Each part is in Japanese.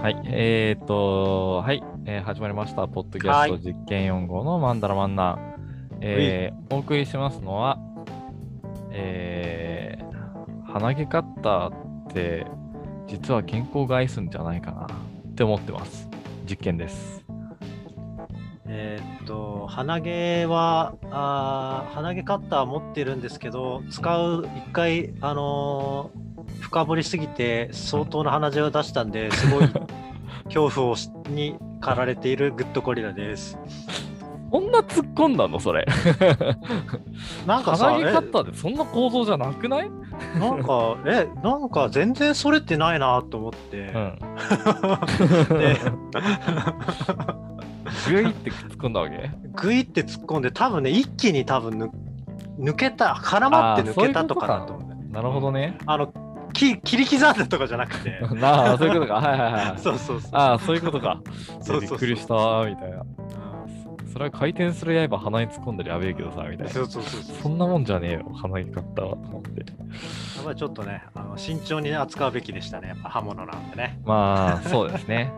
はい、えー、っと、はい、えー始まりました。ポッドキャストはい実験4号のマンダラマンナ。えーお送りしますのは、えー、鼻毛カッターって、実は健康害すんじゃないかなって思ってます。実験です。えーっと、鼻毛は、あー鼻毛カッター持ってるんですけど、使う、一回、あのー深掘りすぎて、相当な鼻血を出したんで、すごい 恐怖をしに駆られているグッドゴリラです。そんな突っ込んだの？それ。なんかさ、え鼻毛カッターってそんな構造じゃなくない？なんか、え、なんか全然それってないなと思って。うん。でグイって突っ込んだわけ？グイって突っ込んで、多分ね、一気に多分ぬ抜けた、絡まって抜けたとかだと思うんだよね。なるほどね。あの、き切り刻んだとかじゃなくて。なあ、そういうことか。はいはいはい。そうそうそう。ああ、そういうことか。そうそうそうびっくりしたみたいな。それは回転する刃鼻に突っ込んだらやべえけどさ、みたいな。そうそうそうそう。そんなもんじゃねえよ、鼻にカッターはと思って。やっぱりちょっとね、あの慎重に扱うべきでしたね。やっぱ刃物なんでね。まあ、そうですね。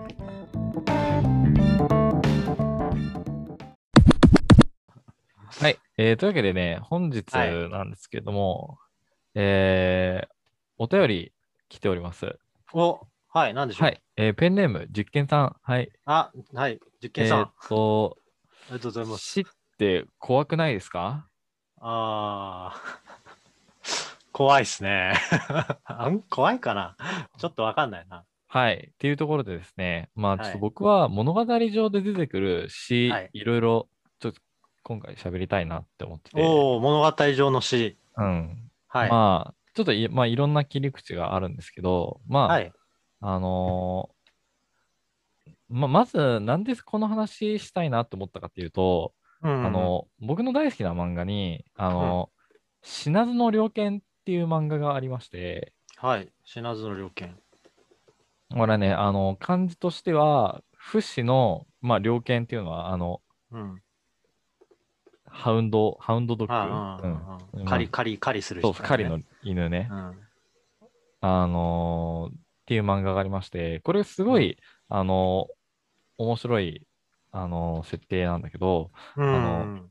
えーというわけでね、本日はいなんですけども、えーお便り来ております。お、はい、なんでしょう？はい、えーペンネーム、実験さん。はい。あ、はい、実え験さん。ーっと、ありがとうございます。死って怖くないですか？あー 怖いっすね。あん怖いかな？ちょっとわかんないな。はい。っていうところでですね、まあ、はいちょっと僕は物語上で出てくる詩、はいいろいろ、今回喋りたいなって思ってて、おお、物語上の詩。うん。はい。まあ、ちょっとい,、まあ、いろんな切り口があるんですけど、まあ、はい。あのーままず、なんでこの話したいなって思ったかっていうと、うんあ、の、僕の大好きな漫画に、あの、死なずの猟犬っていう漫画がありまして、はい。死なずの猟犬。これはね、あの、漢字としては、不死の、まあ、猟犬っていうのは、あの、うん。ハウンド、ハウンドドッグ？ああ、うん狩り、狩り、狩りするそう、人、ね。狩りの犬ね。うん。あのーっていう漫画がありまして、これすごい、あのー面白い、あのー設定なんだけど、うん。の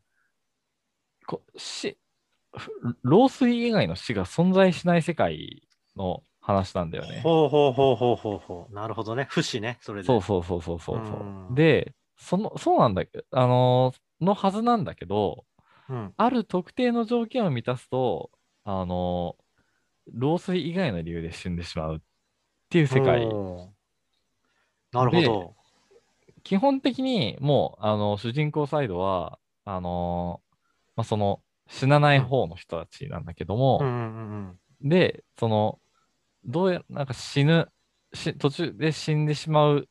こ死、ふ老衰以外の死が存在しない世界の話なんだよね。ほうほうほうほうほうほう。なるほどね。不死ね。それで。そうそうそうそうそうそう。うんで、その、そうなんだけど、あのーのはずなんだけど、うん。ある特定の条件を満たすと、あのー老衰以外の理由で死んでしまうっていう世界。なるほど。基本的にもう、あの、主人公サイドは、あのーまあ、その、死なない方の人たちなんだけども、うんうんうんで、その、どうや、なんか死ぬ、し途中で死んでしまう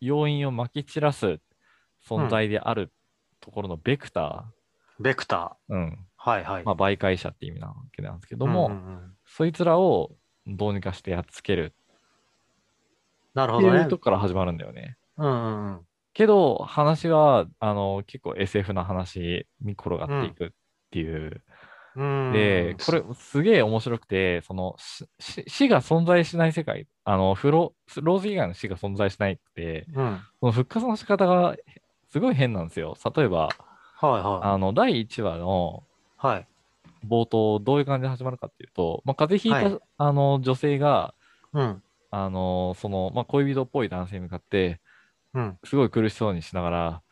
要因をまき散らす存在であるところのベクタうん。ベクター、うん、ー。はいはい。まあ、媒介者って意味なわけなんですけども、うんうんうんそいつらをどうにかしてやっつけるってなるほどね。いうとこから始まるんだよね。うんうんうん。けど、話は、あの、結構 SF な話に転がっていくっていう。うんで、これ、すげえ面白くて、その、死が存在しない世界、あの、フロ、ローズ以外の死が存在しないって、うん。その復活の仕方がすごい変なんですよ。例えば、はいはあの、第1話の。冒頭、どういう感じで始まるかっていうと、まあ、風邪ひいた、はあの、女性が、うん。あの、その、まあ、恋人っぽい男性に向かって、うん。すごい苦しそうにしながら、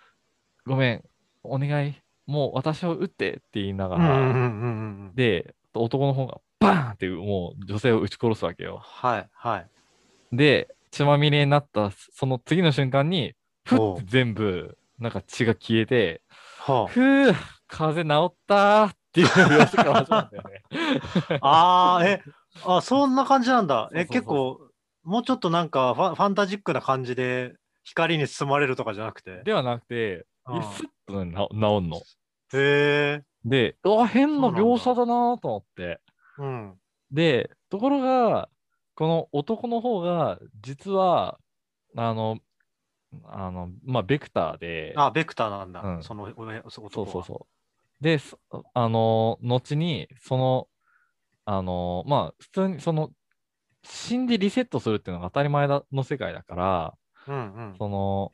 ごめん、お願い、もう私を撃ってって言いながら、うんうんうんうんうん。で、男の方がバーンってもう女性を撃ち殺すわけよ。はいはい。で、血まみれになったその次の瞬間に、ふって全部、なんか血が消えて、はふぅ、風邪治ったーっていう描写から始まるんだよね。あ。ああ、え、あ、そんな感じなんだ。え、結構、もうちょっとなんかファファンタジックな感じで光に包まれるとかじゃなくて？ではなくて、うんスッと治んの。へえ。で、うわ、変な描写だなーと思って。うん。で、ところが、この男の方が、実は、あの、あの、まあ、ベクターで、あ、ベクターなんだ。うんその上、そそうそうそう。で、そあの、後に、その、あの、まあ、普通に、その、死んでリセットするっていうのが当たり前だの世界だから、うんうん。その、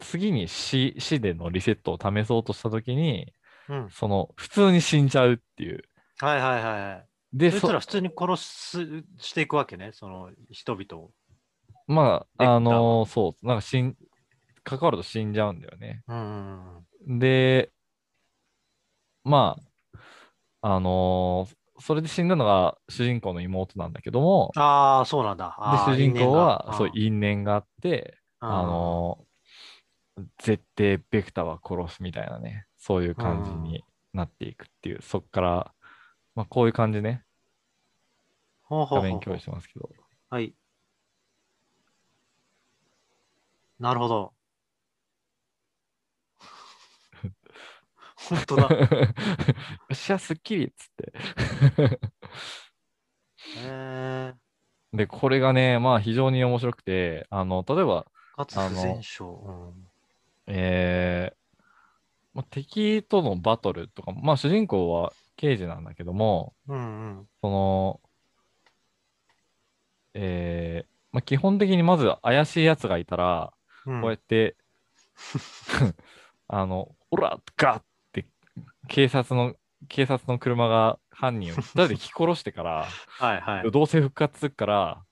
次に死死でのリセットを試そうとしたときに、うん。その、普通に死んじゃうっていう。はいはいはいはい。で、そいつそら普通に殺すしていくわけね、その人々を。まあ、あのそう、なんか死ん、関わると死んじゃうんだよね。で、まあ、あのーそれで死んだのが主人公の妹なんだけども、ああ、そうなんだ。で、主人公は、そう、因因縁があって、あのー絶対ベクターは殺すみたいなね、そういう感じになっていくっていう、そっから、まあ、こういう感じね、ほうほうほうほう。画面共有してますけど、はい。なるほど。本当だ。よっしゃ、すっきりっつって。えー、で、これがね、まあ非常に面白くて、あの、例えば、かつあの不全勝。えーまあ、敵とのバトルとかも、まあ主人公は刑事なんだけども、うん。うんうん。その、えーまあ、基本的にまず怪しいやつがいたら、うんこうやって、あの、オラガッって警察の、警察の車が犯人をだで引き殺してから、はいはい。どうせ復活するから、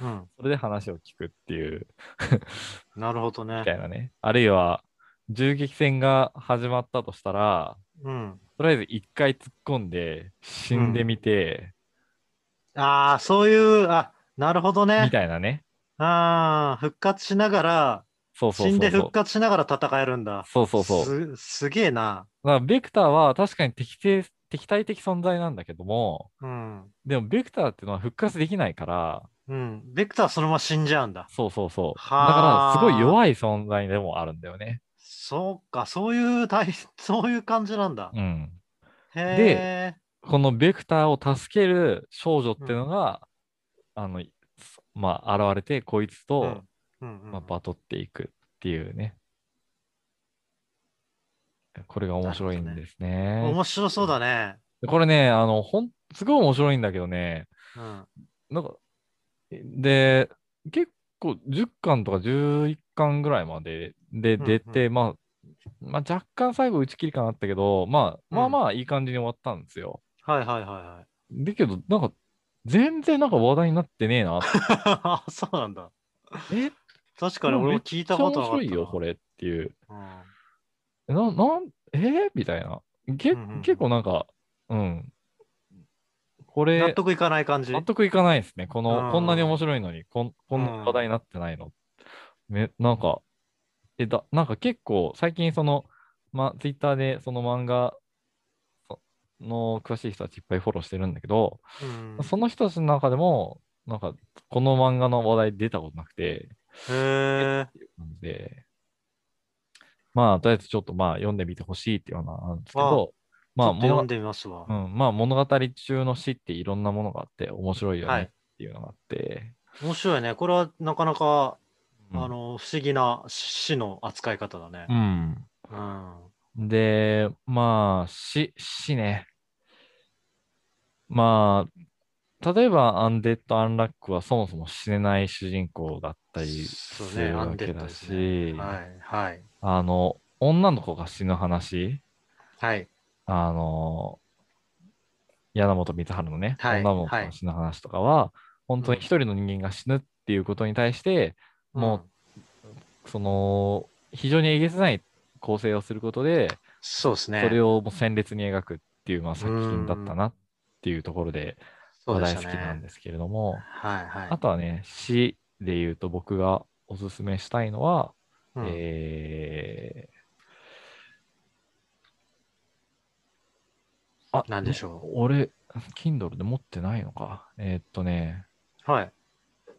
うん。それで話を聞くっていう、なるほどねみた。いなね。あるいは、銃撃戦が始まったとしたら、うん。とりあえず一回突っ込んで、死んでみて、ああ、そういう、あ、なるほどみね。たいなね。ああ、復活しながら、そうそうそうそう。死んで復活しながら戦えるんだ。そうそうそう。すすげえな。だからベクターは確かに敵性敵対的存在なんだけども、うん。でもベクターっていうのは復活できないから、うん。ベクターはそのまま死んじゃうんだ。そうそうそう。だはあからすごい弱い存在でもあるんだよね。そうか、そういう対、そういう感じなんだ。うん。へえ。このベクターを助ける少女っていうのが、あの、まあ、現れて、こいつと、うんうんうんまあ、バトっていくっていうね。これが面白いんですね。面白そうだね。でこれね、あの、ほん、すごい面白いんだけどね、うん。なんか、で、結構10巻とか11巻ぐらいまででうん出て、まあ、まあ、若干最後打ち切り感あったけど、まあ、まあうんまあいい感じに終わったんですよ。はいはいはいはい。だけど、なんか、全然なんか話題になってねえな。あ そうなんだ。え確かに俺も聞いたことなか面白いよ、これっていう。うん。な、なん、え？ーみたいな。けうんうん結構なんか、うん。これ、納得いかない感じ？納得いかないですね。この、うんこんなに面白いのに、こんこんな話題になってないの。めなんか、え、だ、なんか結構、最近その、ま、ツイッターでその漫画その詳しい人たちいっぱいフォローしてるんだけど、うんその人たちの中でも、なんか、この漫画の話題出たことなくて、へえ。で、まあ、とりあえずちょっとまあ読んでみてほしいっていうのはあるんですけど、まあ、読んでみますわ。うん、まあ物語中の詩っていろんなものがあって面白いよはいねっていうのがあって、面白いね。これはなかなか、うんあの、不思議な死の扱い方だねう。ん。うん。で、まあ、詩、詩ね。まあ、例えばアンデッド・アンラックはそもそも死ねない主人公だったりするわけだですね。し、はい、はい、あの、女の子が死ぬ話、はい。あの、柳本光晴のね、はい女の子が死ぬ話とかは、本当に一人の人間が死ぬっていうことに対して、もうん、その、非常にえげつない構成をすることで、そうですね。それをもう鮮烈に描くっていう、まあ、作品だったなっていうところでそうで話題好。きなんですけれども、はい、はい。あとはね、詩で言うと僕がおすすめしたいのは、うんえー、あ、何でしょう俺、Kindle で持ってないのか。えーっとね、はい。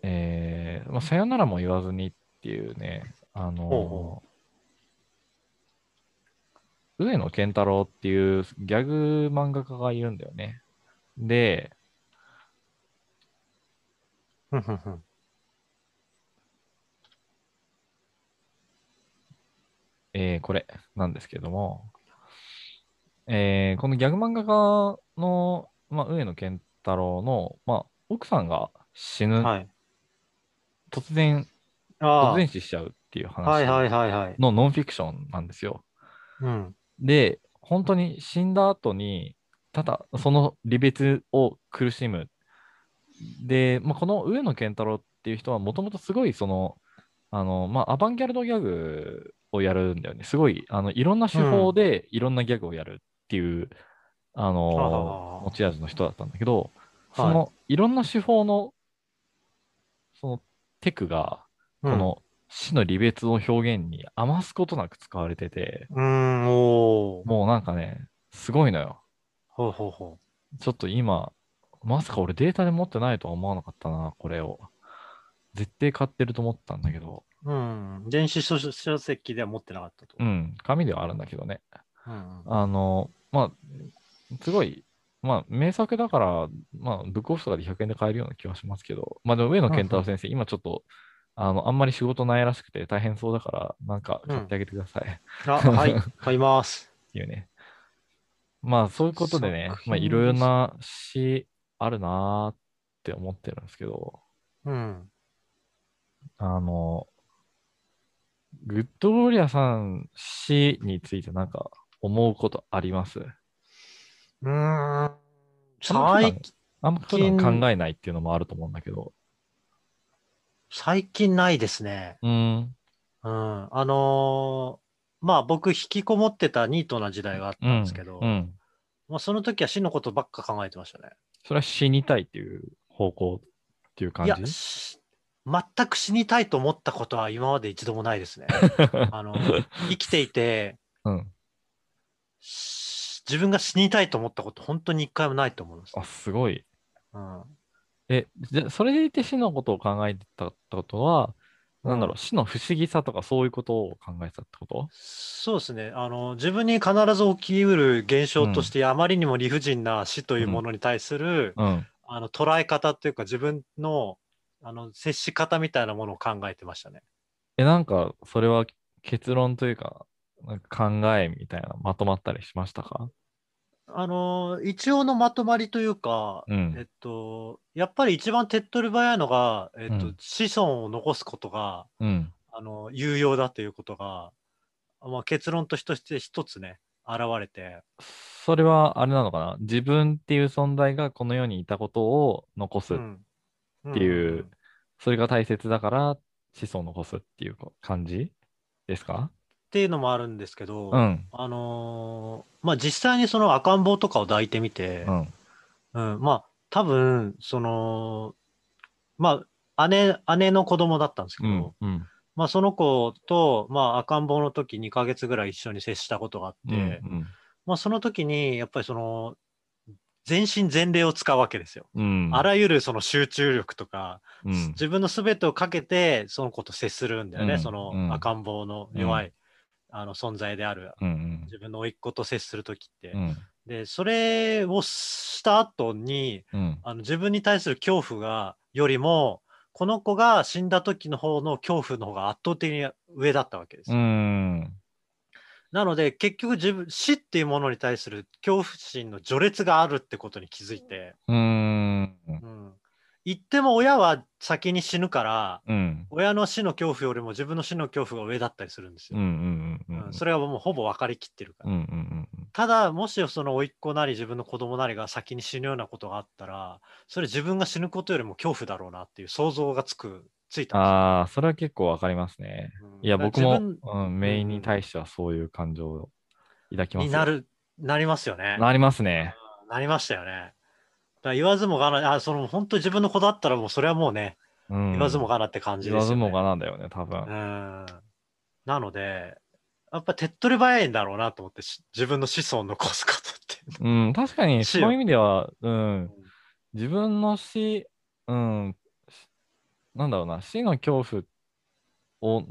えーまあ、さよならも言わずにっていうね、あのーほうほ上野健太郎っていうギャグ漫画家がいるんだよね。で、ふんふんふんえーこれなんですけども、えーこのギャグ漫画家の、まあ、上野健太郎の、まあ、奥さんが死ぬ、はい。突然、あ突然死しちゃうっていう話。のノンフィクションなんですよ。うん。で、本当に死んだ後に、ただその離別を苦しむ。で、まあ、この上野健太郎っていう人はもともとすごいその、あの、まあ、アバンギャルドギャグをやるんだよね。すごい、あの、いろんな手法でいろんなギャグをやるっていう、あの、あー持ち味の人だったんだけど、そはいの、いろんな手法の、その、テクが、こうん、の死の離別を表現に余すことなく使われてて、うーん。もうなんかね、すごいのよ。ほうほうほちょっと今、まさか俺データで持ってないとは思わなかったな、これを。絶対買ってると思ったんだけど、う。うん。電子書書籍では持ってなかったと。うん、紙ではあるんだけどね。うん。あの、まあ、すごい、まあ、名作だから、まあ、ブックオフとかで100円で買えるような気はしますけど、まあ、でも上野健太郎先生、今ちょっと、あの、あんまり仕事ないらしくて大変そうだから、なんか買ってあげてください。あ、はい。買います。っていうね。まあ、そういうことでねまあ、いろいろな詩あるなーって思ってるんですけど、うん。あの、グッドゴリアさん死についてなんか思うことあります？うーん。最あんま普段考えないっていうのもあると思うんだけど。最近ないですね。うん。うん。あのーまあ僕、引きこもってたニートな時代があったんですけど、うん。まあその時は死のことばっか考えてましたね。それは死にたいっていう方向っていう感じ？いや、し全く死にたいと思ったことは今まで一度もないですね。あの、生きていて、うん。し自分が死にたいと思ったこと、本当に一回もないと思います。あ、すごい。うん、え、じゃ、それでいて死のことを考えてたことは、なんだろう、死の不思議さとかそういうことを考えてたってこと？そうですねあの。自分に必ず起きうる現象として、あまりにも理不尽な死というものに対する、うん。あの捉え方というか、自分のあの接し方みたいなものを考えてましたね。え、なんか、それは結論というか、なんか考えみたいな、まとまったりしましたか？あの一応のまとまりというか、うん。えっと、やっぱり一番手っ取り早いのが、えっとうん。子孫を残すことがうん。あの有用だということが、まあ、結論として一つね、現れて、それはあれなのかな？自分っていう存在がこの世にいたことを残す。うん。っていううん。それが大切だから子孫を残すっていう感じですか？っていうのもあるんですけど、うん。あのーまあ実際にその赤ん坊とかを抱いてみて、うん。うんまあ多分そのまあ姉姉の子供だったんですけど、うん。うん。まあその子と、まあ、赤ん坊の時2ヶ月ぐらい一緒に接したことがあって、うん。まあその時にやっぱりその全身全霊を使うわけですよ。うん。あらゆるその集中力とか、うん。自分の全てをかけてその子と接するんだよね、うんそのうん赤ん坊の弱い、あの存在であるうん。自分の甥っ子と接する時って。うん。でそれをした後にうん。あの自分に対する恐怖がよりもこの子が死んだ時の方の恐怖の方が圧倒的に上だったわけです。なので結局自分死っていうものに対する恐怖心の序列があるってことに気づいて、うん。うん、言っても親は先に死ぬからうん。親の死の恐怖よりも自分の死の恐怖が上だったりするんですよ。それはもうほぼ分かりきってるから。うん。うん。ただもしその甥っ子なり自分の子供なりが先に死ぬようなことがあったらそれ自分が死ぬことよりも恐怖だろうなっていう想像がつくついたああ、それは結構わかりますね。うんいや、僕もうん、メインに対してはそういう感情を抱きますになるなりますよね。なりますね。うんなりましたよね。だから言わずもがなあその本当自分の子だったらもうそれはもうね、うん。言わずもがなって感じですよ、ね。言わずもがなんだよね、多分。うんなのでやっぱ手っ取り早いんだろうなと思ってし自分の子孫を残すことって。うん、確かに、そういう意味では、うん、自分の死、うん、しなんだろうな、死の恐怖を、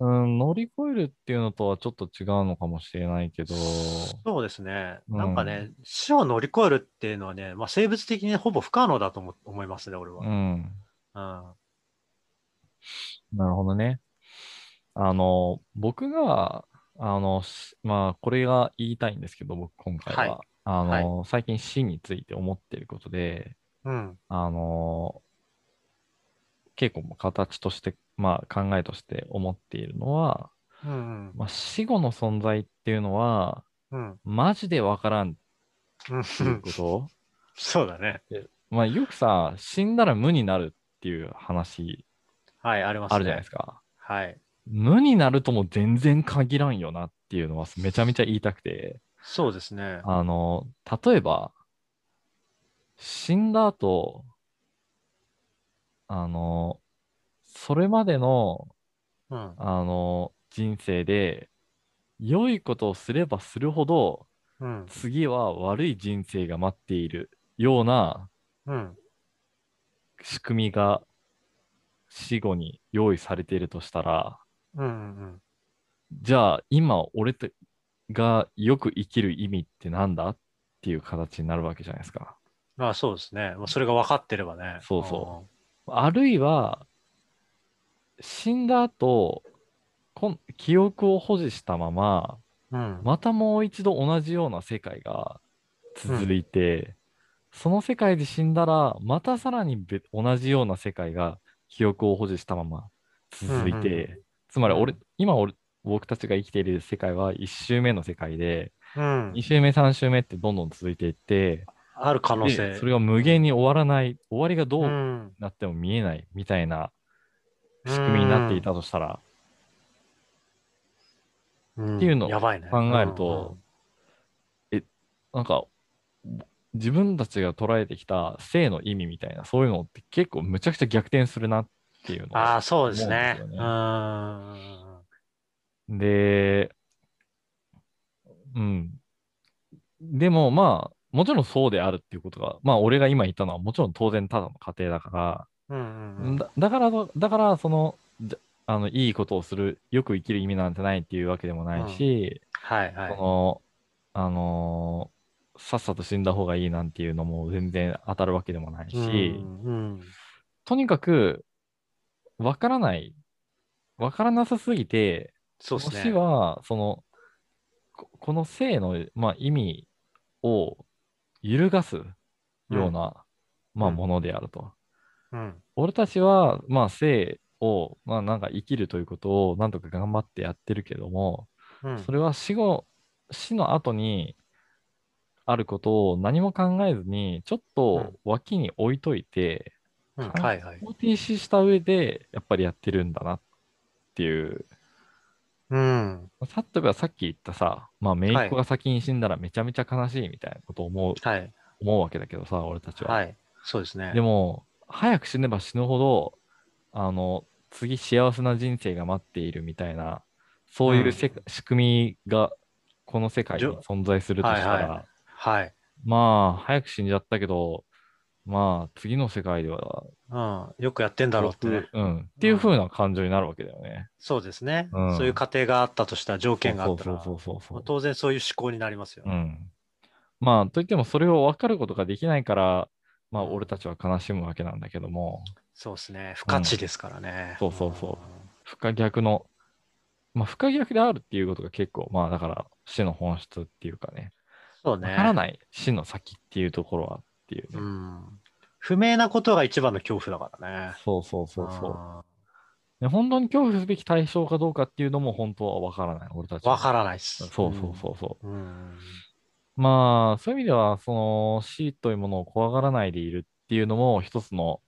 うん、乗り越えるっていうのとはちょっと違うのかもしれないけど、そうですね。うんなんかね、死を乗り越えるっていうのはね、まあ、生物的にほぼ不可能だと思思いますね、俺は。うん、うんなるほどね。あの、僕が、あの、しまあ、これが言いたいんですけど、僕、今回は。はいあの、最近死について思っていることで、うん。あの、結構形として、まあ考えとして思っているのは、うんうん。まあ、死後の存在っていうのは、うん。マジでわからんっうんていうこと？そうだね。まあよくさ、死んだら無になるっていう話はい、ありますね。あるじゃないですか。はい。無になるとも全然限らんよなっていうのはめちゃめちゃ言いたくて、そうですね。あの、例えば、死んだ後、あの、それまでの、うん。あの、人生で、良いことをすればするほど、うん。次は悪い人生が待っているようなうん。仕組みが死後に用意されているとしたら、うんうんじゃあ今俺たがよく生きる意味ってなんだ？っていう形になるわけじゃないですか。まあそうですね。まあ、それが分かってればね。そうそあるいは、死んだ後、こん記憶を保持したまま、うん。うん。またもう一度同じような世界が続いて、その世界で死んだら、またさらに別同じような世界が記憶を保持したまま続いて、うんつまり俺、うん今俺、僕たちが生きている世界は1周目の世界で、うん2。周目、3周目ってどんどん続いていって、ある可能性。でそれが無限に終わらない、終わりがどうなっても見えないみたいな仕組みになっていたとしたら、っっていうのを。考えるとなんか、自分たちが捉えてきた生の意味みたいな、そういうのって結構むちゃくちゃ逆転するなっていうのをああ、そうですね。思うん。で、うん。でもまあ、もちろんそうであるっていうことが、まあ俺が今言ったのはもちろん当然ただの過程だから、うんうんうん。だだから、だからその、あの、いいことをする、よく生きる意味なんてないっていうわけでもないし、はいはい。その、あのーさっさと死んだ方がいいなんていうのも全然当たるわけでもないし、うんうんとにかく、わからない、わからなさすぎて、死そうですね。は、その、ここの生の、まあ、意味を揺るがすような、まあ、うんものであると。うん。俺たちは、まあ、生を、まあ、なんか生きるということを、なんとか頑張ってやってるけども、うんそれは死後、死の後にあることを何も考えずに、ちょっと脇に置いといて、うんはいはい。停止した上で、やっぱりやってるんだなっていう。うん。さ例えばさっき言ったさ、まあ、姪っ子が先に死んだらめちゃめちゃ悲しいみたいなことを思う、はい。思うわけだけどさ、俺たちは。はい。そうですね。でも、早く死ねば死ぬほど、あの、次幸せな人生が待っているみたいな、そういうせ、仕組みがこの世界に存在するとしたら、はいははい。まあ、早く死んじゃったけど、まあ、次の世界では、うん。よくやってんだろうってね。うん、っていう風な感情になるわけだよね。そうですね。うんそういう過程があったとしたら、条件があったら。当然そういう思考になりますよね。うん。まあ、といってもそれを分かることができないから、まあ、うん俺たちは悲しむわけなんだけども、そうですね。不可知ですからね。そうそうそう不可逆の、まあ、不可逆であるっていうことが結構、まあ、だから死の本質っていうかね、そうね。分からない死の先っていうところはっていうね。うん。不明なことが一番の恐怖だからね。そうそうそうそう。本当に恐怖すべき対象かどうかっていうのも本当は分からない、俺たちは。ーわからないっす。そうそうそうそう。うん。うん。まあ、そういう意味では、その死というものを怖がらないでいるっていうのも一つの、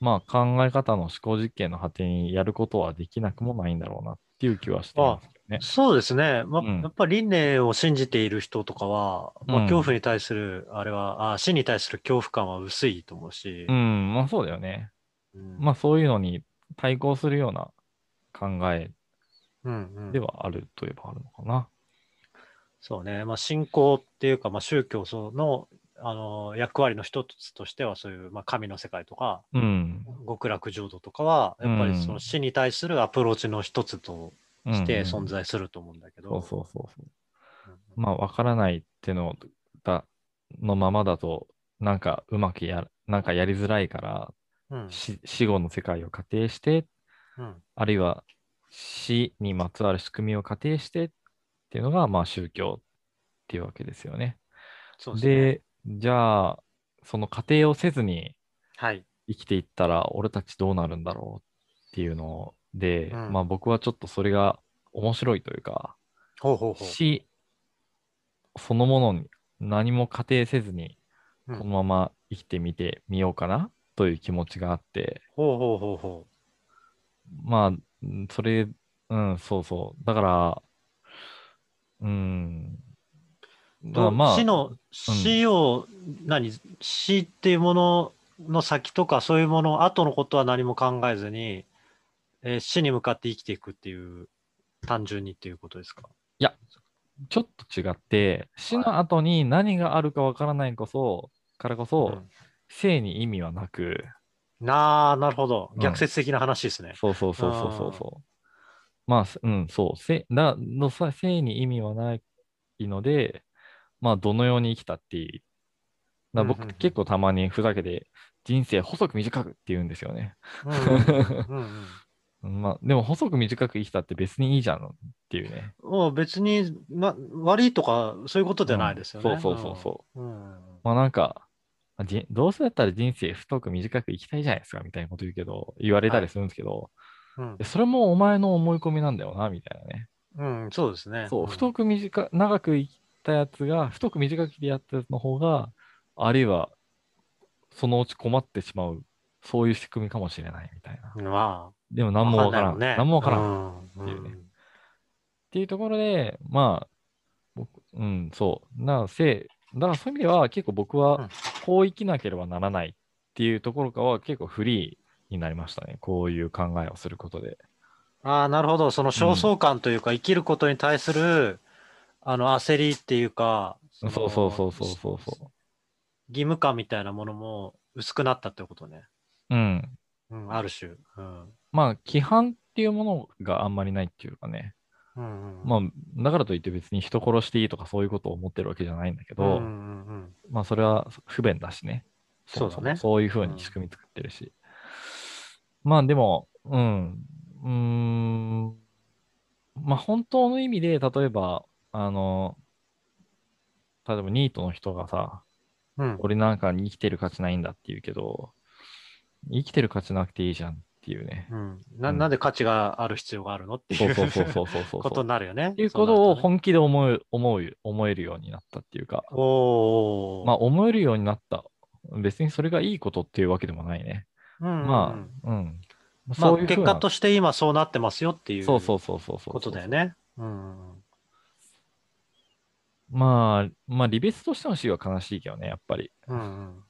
まあ考え方の思考実験の果てにやることはできなくもないんだろうなっていう気はしてますけどね。そうですね。まあ、うんやっぱり輪廻を信じている人とかは、まあ、うん恐怖に対する、あれは、あ死に対する恐怖感は薄いと思うしう、ん、まあそうだよね。うんまあそういうのに対抗するような考えうんうんではあるといえばあるのかな。そうね。まあ、信仰っていうか、まあ、宗教その、あの、役割の一つとしては、そういう、まあ、神の世界とか、うん。極楽浄土とかは、やっぱりそうんの死に対するアプローチの一つとしてうん存在すると思うんだけど、そうそうそうそう。うんまあ分からないっていうのだのままだと、なんかうまくやる、なんかやりづらいから、うんし死後の世界を仮定して、うんあるいは死にまつわる仕組みを仮定してっていうのが、まあ宗教っていうわけですよね。そうですね。で、じゃあ、その過程をせずにはい。生きていったら、俺たちどうなるんだろうっていうので、うんまあ僕はちょっとそれが面白いというか、ほうほうほう。死そのものに何も仮定せずに、うんこのまま生きてみてみようかなという気持ちがあって、ほうほうほうほまあ、うんそれ、うん、そうそう。だから、うん。う。だからまあ、死の、死を、何、死っていうものの先とか、そういうもの、後のことは何も考えずに、えー死に向かって生きていくっていう、単純にっていうことですか？ちょっと違って、死の後に何があるかわからないこそ、からこそ、うん生に意味はなく、なあ、なるほど。うん逆説的な話ですね。そうそうそうそうそうそう。まあ、すうん、そう。せだのさ生に意味はないので、まあ、どのように生きたっていい。だ僕、結構たまにふざけて、人生細く短くって言うんですよね。まあ、でも細く短く生きたって別にいいじゃんっていうね。うん。もう別に、ま、悪いとか、そういうことじゃないですよね。うんそうそうそうそううん。うんまあなんか、あじどうせだったら人生太く短く生きたいじゃないですかみたいなこと言うけど、言われたりするんですけど、うんえそれもお前の思い込みなんだよな、みたいなね。うん、そうですね。そう、ん太く短く、長く生きたやつが、太く短くやったやつの方が、あるいは、そのうち困ってしまう、そういう仕組みかもしれないみたいな。までもあ、何もわからん。ね。何もわからん。っん。っていうねていうところで、まあ、僕うん、そう。なせだからそういう意味では、結構僕うんは、こう生きなければならないっていうところからは、結構フリーになりましたね。こういう考えをすることで。ああ、なるほど。その焦燥感というか、生きることに対する、あの、焦りっていうか、そそうそうそうそうそう。義務感みたいなものも薄くなったってことね。うん。うん、ある種。うん。まあ、規範っていうものがあんまりないっていうかね。うんうん、まあ、だからといって別に人殺していいとかそういうことを思ってるわけじゃないんだけど、うんうんうんまあ、それは不便だしね。そうだねももそういうふうに仕組み作ってるし。まあ、でも、うん。うーん。まあ、本当の意味で、例えば、あの、例えばニートの人がさ、うん。俺なんかに生きてる価値ないんだって言うけど、生きてる価値なくていいじゃんっていうね。うん、なうんなんで価値がある必要があるのっていうそうそうそうそうそうそう。ことになるよね。っていうことを本気で思う、思う、思えるようになったっていうか、おーまあ思えるようになった。別にそれがいいことっていうわけでもないね。うんうんまあ、うん。まあ、そういう結果として今そうなってますよっていうそうそうそうそう。ことだよね。うん。まあ、まあ、離別としての死は悲しいけどね、やっぱり。うんうん。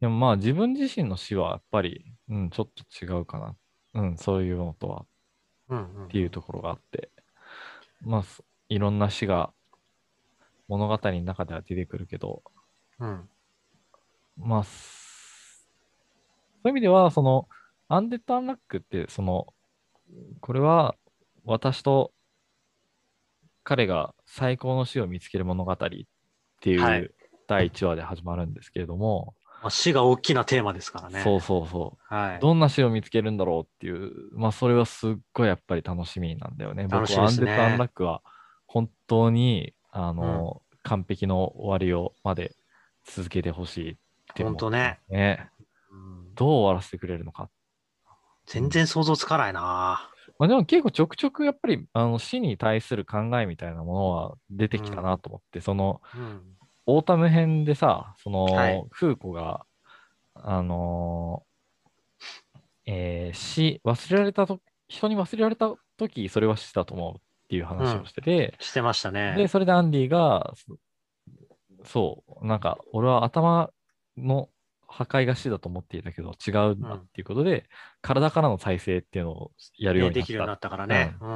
でもまあ自分自身の死はやっぱり、うん、ちょっと違うかな。うん、そういうのとはうんうんっていうところがあって、まあ、すいろんな死が物語の中では出てくるけど、うん。まあ、すそういう意味では、その、アンデッド・アンラックって、その、これは私と彼が最高の死を見つける物語っていはいう第1話で始まるんですけれども、まあ、死が大きなテーマですからね。そうそうそう。はい。どんな死を見つけるんだろうっていう、まあそれはすっごいやっぱり楽しみなんだよね。僕楽しみですねはアンデッド・アンラックは本当に、あの、完璧の終わりをまで続けてほしいって思う本当ね。ね。うんどう終わらせてくれるのか。全然想像つかないな。まあでも結構ちょくちょくやっぱりあの死に対する考えみたいなものは出てきたなと思って、そのうん。オータム編でさ、その、はいフーコが、あのーえー死、忘れられたと、人に忘れられた時、それは死だと思うっていう話をしてて、してましたで、ね。それでアンディが、そそう、なんか、俺は頭の破壊が死だと思っていたけど、違うんだっていうことで、体からの再生っていうのをやるようになった。ねできるようになったからね。うん。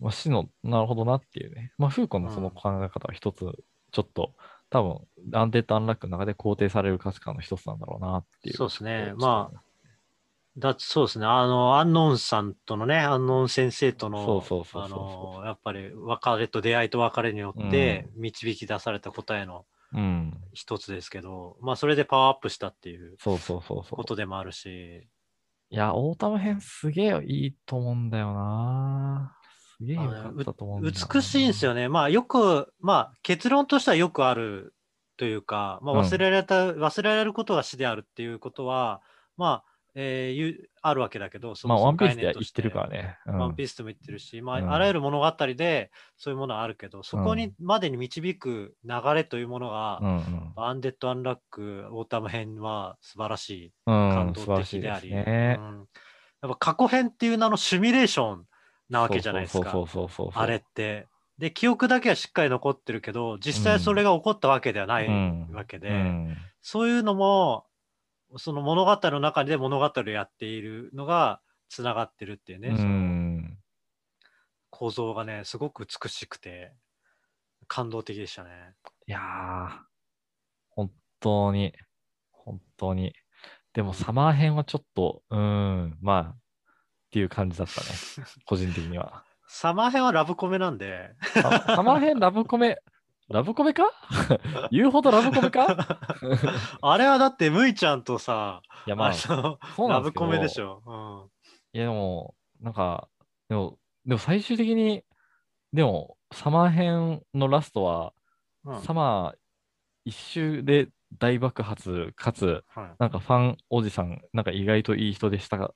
まあ、死の、なるほどなっていうね。まあ、フーコのその考え方は一つ、ちょっと、多分、アンデッド・アンラックの中で肯定される価値観の一つなんだろうなっていう。そうですねまだそうですね。あの、アンノンさんとのね、アンノン先生との、やっぱり別れと出会いと別れによって導き出された答えのうん。一つですけど、まあ、それでパワーアップしたっていうそうそうそうそう。ことでもあるし、いや、オータム編すげえいいと思うんだよな。すすげえよかったと思うんだ美しいんですよね。まあよく、まあ結論としてはよくあるというか、まあ、うん忘れられた、忘れられることが死であるっていうことは、まあ、えーあるわけだけど、そまあ、ワンピースで概念として。は言ってるからね。うん。ワンピースでも言ってるし、まあ、うん。あらゆる物語でそういうものはあるけど、そこにうんまでに導く流れというものが、うんうん。アンデッド・アンラック・オータム編は素晴らしい、うん感動的であり、すね。う。ん。やっぱ過去編っていう名のシミュレーションなわけじゃないですか。あれって。で、記憶だけはしっかり残ってるけど、実際それが起こったわけではないうん。わけで、うん。そういうのも、その物語の中で物語をやっているのがつながってるっていうね、うそのん構造がね、すごく美しくて、感動的でしたね。いやー、本当に、本当に。でも、サマー編はちょっと、うーん、まあ、っていう感じだったね。個人的には。サマー編はラブコメなんで、ササマー編ラブコメ、ラブコメか？言うほどラブコメか？あれはだって、むいちゃんとさ、いや、まあ、ラブコメでしょ？いや、でも、なんか、でも、でも最終的に、でも、サマー編のラストは、うん。うん。サマー一周で大爆発、かつ、はい。なんかファンおじさん、なんか意外といい人でしたが、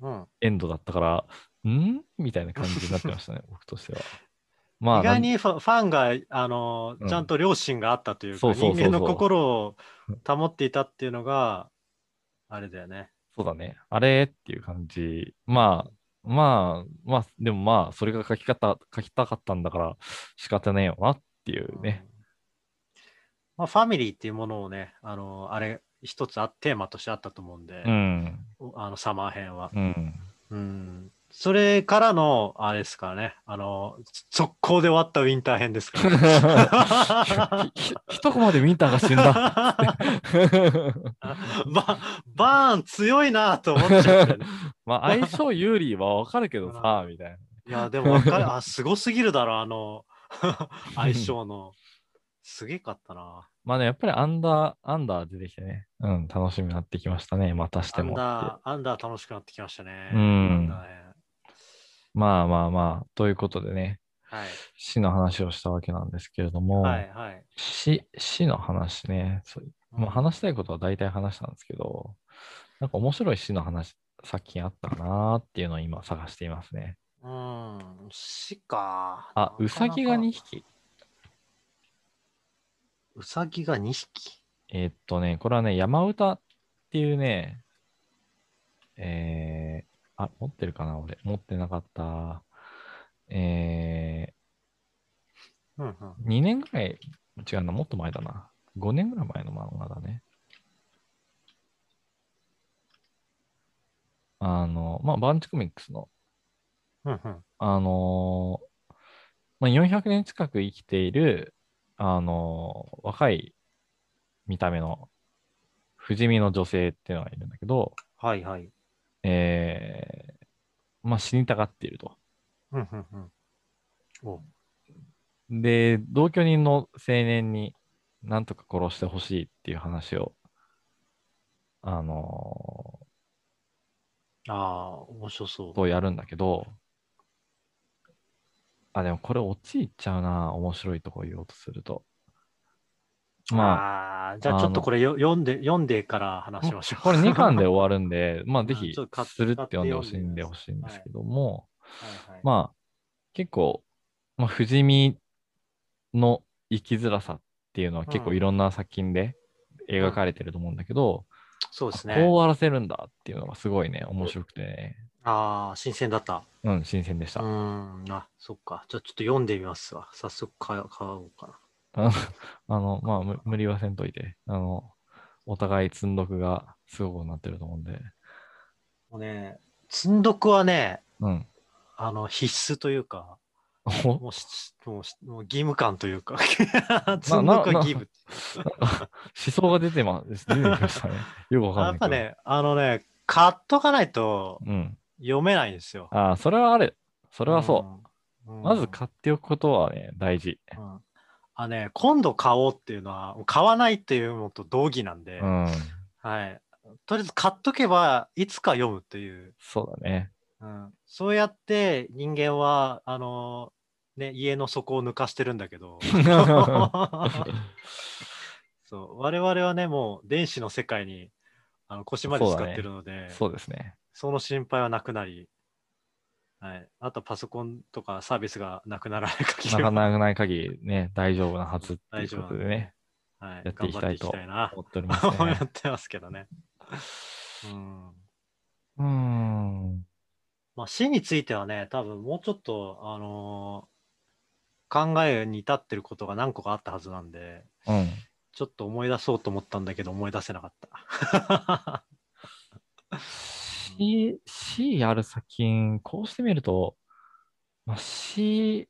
うん。エンドだったから、ん？みたいな感じになってましたね、僕としては。まあ、意外にファンが、あのうんちゃんと良心があったというか、人間の心を保っていたっていうのが、あれだよね。そうだね。あれっていう感じ。まあ、まあ、まあ、でもまあ、それが書き方、書きたかったんだから仕方ねえよなっていうね。うんまあ、ファミリーっていうものをね、あのあれ、一つあテーマとしてあったと思うんで、うん。あのサマー編は。うん。うん。それからの、あれですからね、あの、速攻で終わったウィンター編ですから。ひひ一コマでウィンターが死んだ。ババーン強いなと思っちゃって、ね。まあ、相性有利はわかるけどさ、みたいな。いや、でもわかる。あ、すごすぎるだろ、あの、相性の。すげえかったな。まあね、やっぱりアンダー、アンダー出てきてね、うん、楽しみになってきましたね、またしてアンもって。ダー、アンダー楽しくなってきましたね。うんまあまあまあ、ということでね、はい。死の話をしたわけなんですけれども、はい、はい。死、死の話ね、そうまあ、話したいことは大体話したんですけど、なんか面白い死の話、作品あったかなっていうのを今探していますね。うん、死か。あ、うさぎが2匹。匹。うさぎが2匹？えーっとね、これはね、山歌っていうね、えー、あ、持ってるかな俺。持ってなかった。えうんうん。ー、2年ぐらい、違うな、もっと前だな。5年ぐらい前の漫画だね。あの、まあ、バンチコミックスの、うんうん。あのーまあ、400年近く生きている、あのー若い見た目の不死身の女性っていうのがいるんだけど、はいはい。えーまあ、死にたがっていると。うんうんうん。おで、同居人の青年になんとか殺してほしいっていう話を、あのああ、面白そうー。とやるんだけど、あ、でもこれ陥っちゃうな、面白いとこ言おうとすると。まあ、あじゃあちょっとこれよ読んで、読んでから話しましょう。これ2巻で終わるんで、まあぜあひするって読んでほしいんでほしいんですけども、はいはい、まあ結構、まあ、不死身の生きづらさっていうのは結構うんいろんな作品で描かれてると思うんだけど、そうですね。こう終わらせるんだっていうのがすごいね、面白くてね、ああ、新鮮だった。うん、新鮮でした。うーん、あ、そっか。じゃあちょっと読んでみますわ。早速買買おうかな。あ あの、まあ無、無理はせんといて、あの、お互い積んどくがすごくなってると思うんで、もうね、積んどくはね、うん。あの、必須というか、お？もうしもうしもう義務感というか、積んどくは義務。思想が出てま、出てきましたね。よくわかんない。やっぱね、あのね、買っとかないとうん。読めないんですよ。ああ、それはある。それはそう。うん。うんまず買っておくことはね、大事。うんあね、今度買おうっていうのは、買わないっていうのと同義なんで、うん。はい。とりあえず買っとけば、いつか読むっていう。そうだね。うん、そうやって人間は、あのね、家の底を抜かしてるんだけど、そう我々はね、もう電子の世界にあの腰まで使ってるので、そうですね。その心配はなくなり、はい、あとパソコンとかサービスがなくならない限りは、なかなかない限りね、大丈夫なはずっていうことでね、はい、やっていきたいと思っております思ね。ってますけどね。うんうーん。まあ、死についてはね、多分もうちょっと、あのー考えに至ってることが何個かあったはずなんで、うん。ちょっと思い出そうと思ったんだけど、思い出せなかった。C、C ある作品、こうしてみると、まあ、C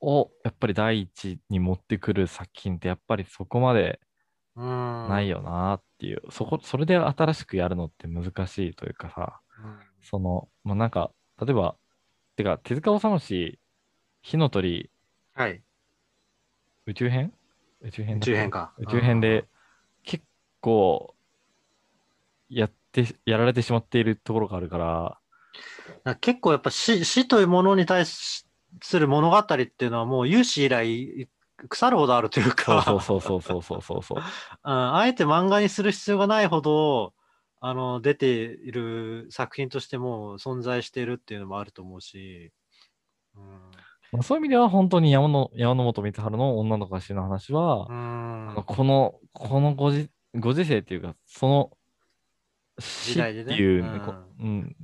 をやっぱり第一に持ってくる作品ってやっぱりそこまで。ないよなっていう、そこ、それで新しくやるのって難しいというかさ、うん。その、まあ、なんか、例えば、てか、手塚治虫氏、火の鳥、はい。宇宙編？宇宙編宇宙編か。宇宙編で結構やって、やられてしまっているところがあるから、うん。結構やっぱ死死というものに対する物語っていうのはもう有史以来腐るほどあるというか、そうそうそうそうそうそうそう。うんあえて漫画にする必要がないほど、あの、出ている作品としても存在しているっていうのもあると思うし、うん。まあ、そういう意味では本当に山の山本光晴の女の子が死ぬ話は、うあんのこの、このご時ご時世っていうか、その死って時代でねいう、うんこうん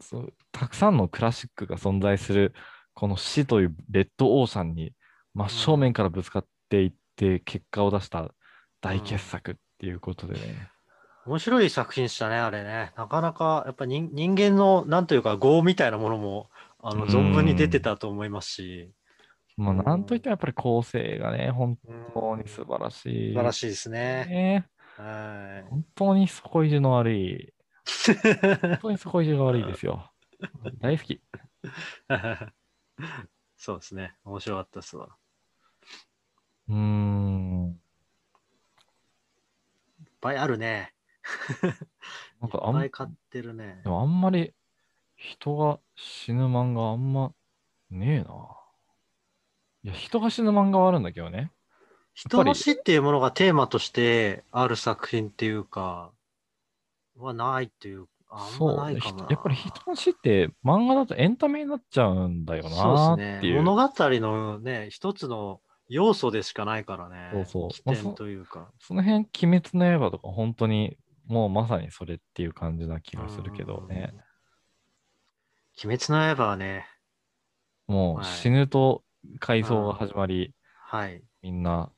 そう、たくさんのクラシックが存在する、この死というレッドオーシャンに真正面からぶつかっていって結果を出した大傑作っていうことでね。面白い作品でしたね、あれね。なかなか、やっぱ人人間の、なんというか、業みたいなものも、あの、うん存分に出てたと思いますし、まあ、うんなんといってもやっぱり構成がね、本うん当に素晴らしい。素晴らしいですね。ね。は本当に底意地の悪い、い。本当に底意地が悪いですよ。大好き。そうですね。面白かったですわ。うーん。いっぱいあるね。なんかあんいっぱい買ってるねで。もあんまり人が死ぬ漫画あんまねえな。いや、人が死ぬ漫画はあるんだけどね。人の死っていうものがテーマとしてある作品っていうか、はないっていう、あんまそうね。ないかもな。ひやっぱり人の死って漫画だとエンタメになっちゃうんだよな。っていう。物語のね、一つの要素でしかないからね。そうそう起まあそ点というか。その辺、鬼滅の刃とか本当にもうまさにそれっていう感じな気がするけどね。鬼滅の刃はね、もうはい死ぬと回想が始まり、はい。みんな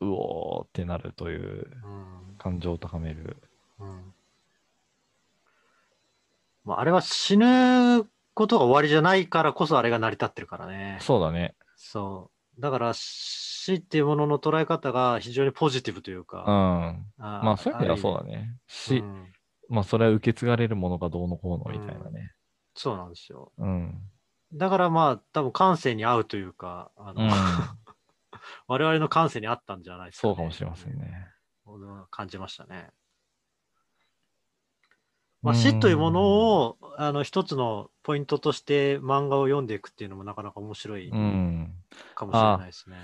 うおーってなるといううん感情を高める。うんまあ、あれは死ぬことが終わりじゃないからこそあれが成り立ってるからね。そうだね。そう。だから死っていうものの捉え方が非常にポジティブといううん。か。ままあそういう意味ではそうだね。し、うんまあそれは受け継がれるものがどうのこうのみたいなね。そうなんですよ。うん。だからまあ多分感性に合うというか、あのうん。我々の感性に合ったんじゃないですか、ね。そうかもしれませんね。感じましたね。まあ、死というものをあの一つのポイントとして漫画を読んでいくっていうのもなかなか面白いうん。かもしれないですね。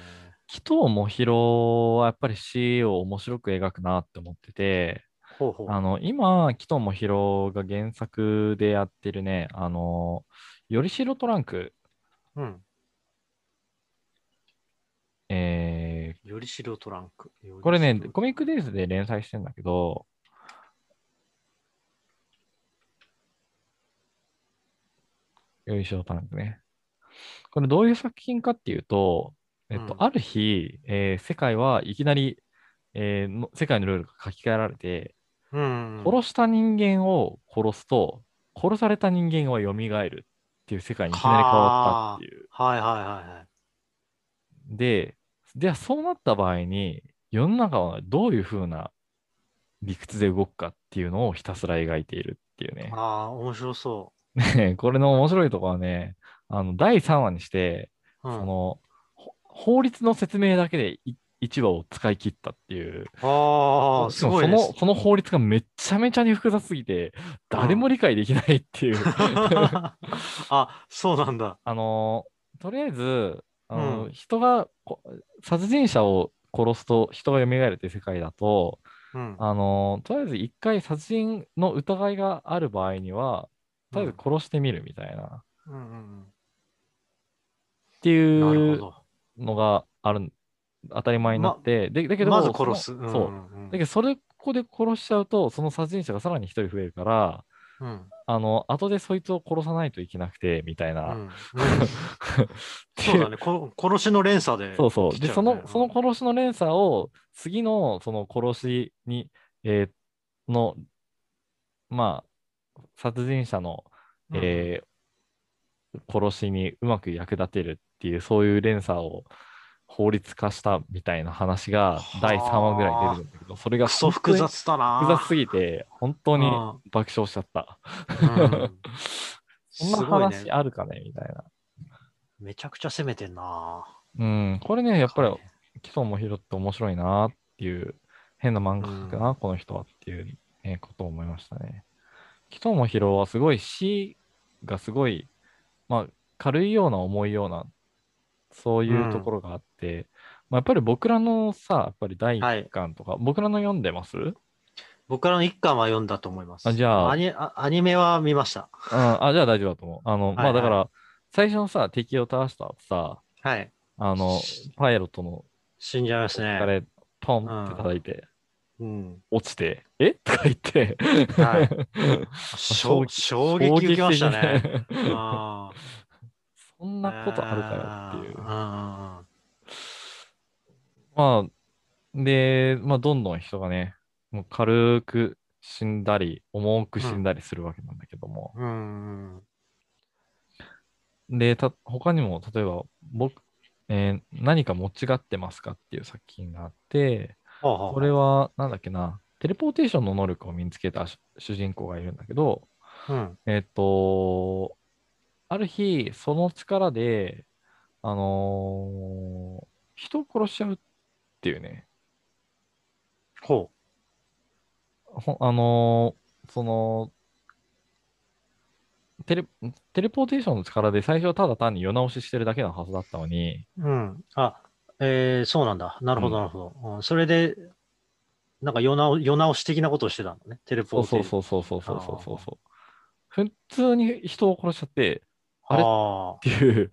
紀藤もひろはやっぱり死を面白く描くなって思ってて、ほうほう。あの、今、紀藤もひろが原作でやってるね、あの、よりしろトランク、うん。えよりしろトランク。ーこれね、コミックデイズで連載してんだけど、よいしょトランクね。これどういう作品かっていうと、えっと、うんある日、えー世界はいきなり、えーの世界のルールが書き換えられて、うん。殺した人間を殺すと、殺された人間は蘇るっていう世界にいきなり変わったっていう。はいはいはいはい。で、ではそうなった場合に、世の中はどういうふうな理屈で動くかっていうのをひたすら描いているっていうね。ああ、面白そねこれの面白いところはね、あの第3話にして、う。うん、そのほ法律の説明だけでい1話を使い切ったっていう。ああ、すごいですの。その法律がめちゃめちゃに複雑すぎて、誰も理解できないっていう。あ、そうなんだ。あのーとりあえず、あのーうん人がこ殺人者を殺すと人が蘇るっていう世界だと、うん。あのーとりあえず一回殺人の疑いがある場合には、とりあえず殺してみるみたいな、っうんうんていうのがある、当たり前になって、でだけど。ど、まず殺す。そう。んだけど、それこで殺しちゃうと、その殺人者がさらに一人増えるから、うん。うん。あの、後でそいつを殺さないといけなくて、みたいな。うんうん そうだね。こ殺しの連鎖で。そうそう。で、その、ねその殺しの連鎖を、次のその殺しに、えーの、まあ、殺人者の、うんえー殺しにうまく役立てるっていう、そういう連鎖を法律化したみたいな話が第3話ぐらい出てるんだけど、それが複雑だな。複雑すぎて、本当にうん爆笑しちゃった。うん そんな話。あるかねみたいな。めちゃくちゃ攻めてんな。うん、これね、やっぱり、基礎も広って面白いなっていう、変な漫画描くな、この人はっていう、ね、ことを思いましたね。基礎も広はすごい詩がすごい、まあ、軽いような重いような、そういうところがあって、まあ、やっぱり僕らのさ、やっぱり第一巻とか、僕らの読んでます？うん、僕らの一巻は読んだと思います。あじゃあアニあアニメは見ました。あ、じゃあ大丈夫だと思う。あの、まはいあだから、最初のさ、敵を倒した後さ、はい。あの、パイロットの死んじゃいますね。あれ、ポンって叩いて、うん。落ちて、え？とか言って、はい 衝衝衝撃受けましたね。そんなことあるかよっていう。あまあ、で、まあ、どんどん人がね、もう軽く死んだり、重く死んだりするわけなんだけども。ーうん。うんで、た、他にも、例えば、僕、えー何か間違ってますかっていう作品があって、ほうほうこれは、なんだっけな、テレポーテーションの能力を身につけた主主人公がいるんだけど、うん。えっと、ある日、その力で、あのー人を殺しちゃうっっていうね。ほう。ほあのー、そのテレ、テレポーテーションの力で最初はただ単に世直ししてるだけのはずだったのに。うん。あ、えー、そうなんだ。なるほど、なるほど。うん、それで、なんか世直世直し的なことをしてたんだね。テレポーテーション。そうそうそうそうそうそうそう。普通に人を殺しちゃって、あれ？っていう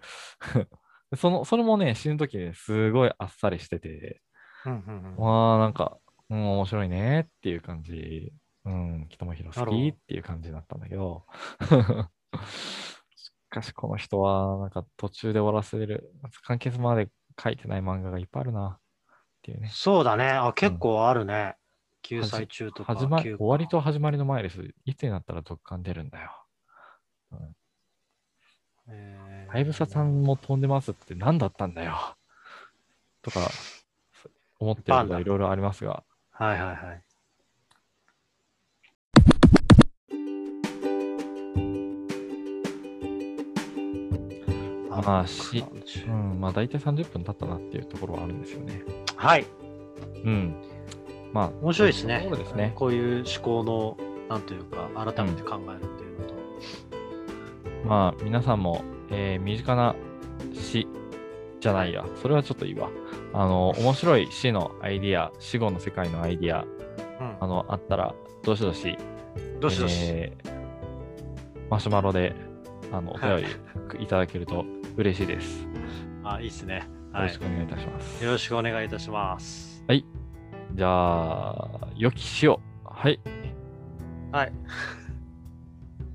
その、それもね、死ぬときね、すごいあっさりしてて。うんうんうんわあ、なんか、うん、面白いねっていう感じ。うん、北も広好きっていう感じだったんだけど。しかし、この人は、なんか途中で終わらせる、完結まで書いてない漫画がいっぱいあるなっていうね。そうだね。あ、結構あるね。救済中とか。始ま休終わりと始まりの前です。いつになったら続刊出るんだよ。えーはやぶささんも飛んでますって何だったんだよ。とか、思ってることがいろいろありますが。はいはいはい。まあしう、うんまあ大体30分経ったなっていうところはあるんですよね。はい。うん。まあ、面白いですね。そうですね。こういう思考の、なんというか、改めて考えるっていうのと。まあ、皆さんも、えー身近な詩じゃないや。それはちょっといいわ。あの、面白い詩のアイディア、死後の世界のアイディア、あの、あったら、どしどし、うん。どしどし。えーマシュマロで、あの、お便りいただけると嬉しいです。あ、いいですね。よはいろし。くお願いいたします。よろしくお願いいたします。じゃあ、良き詩を。はい。はい。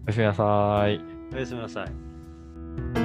おやすみなさい。おやすみなさい。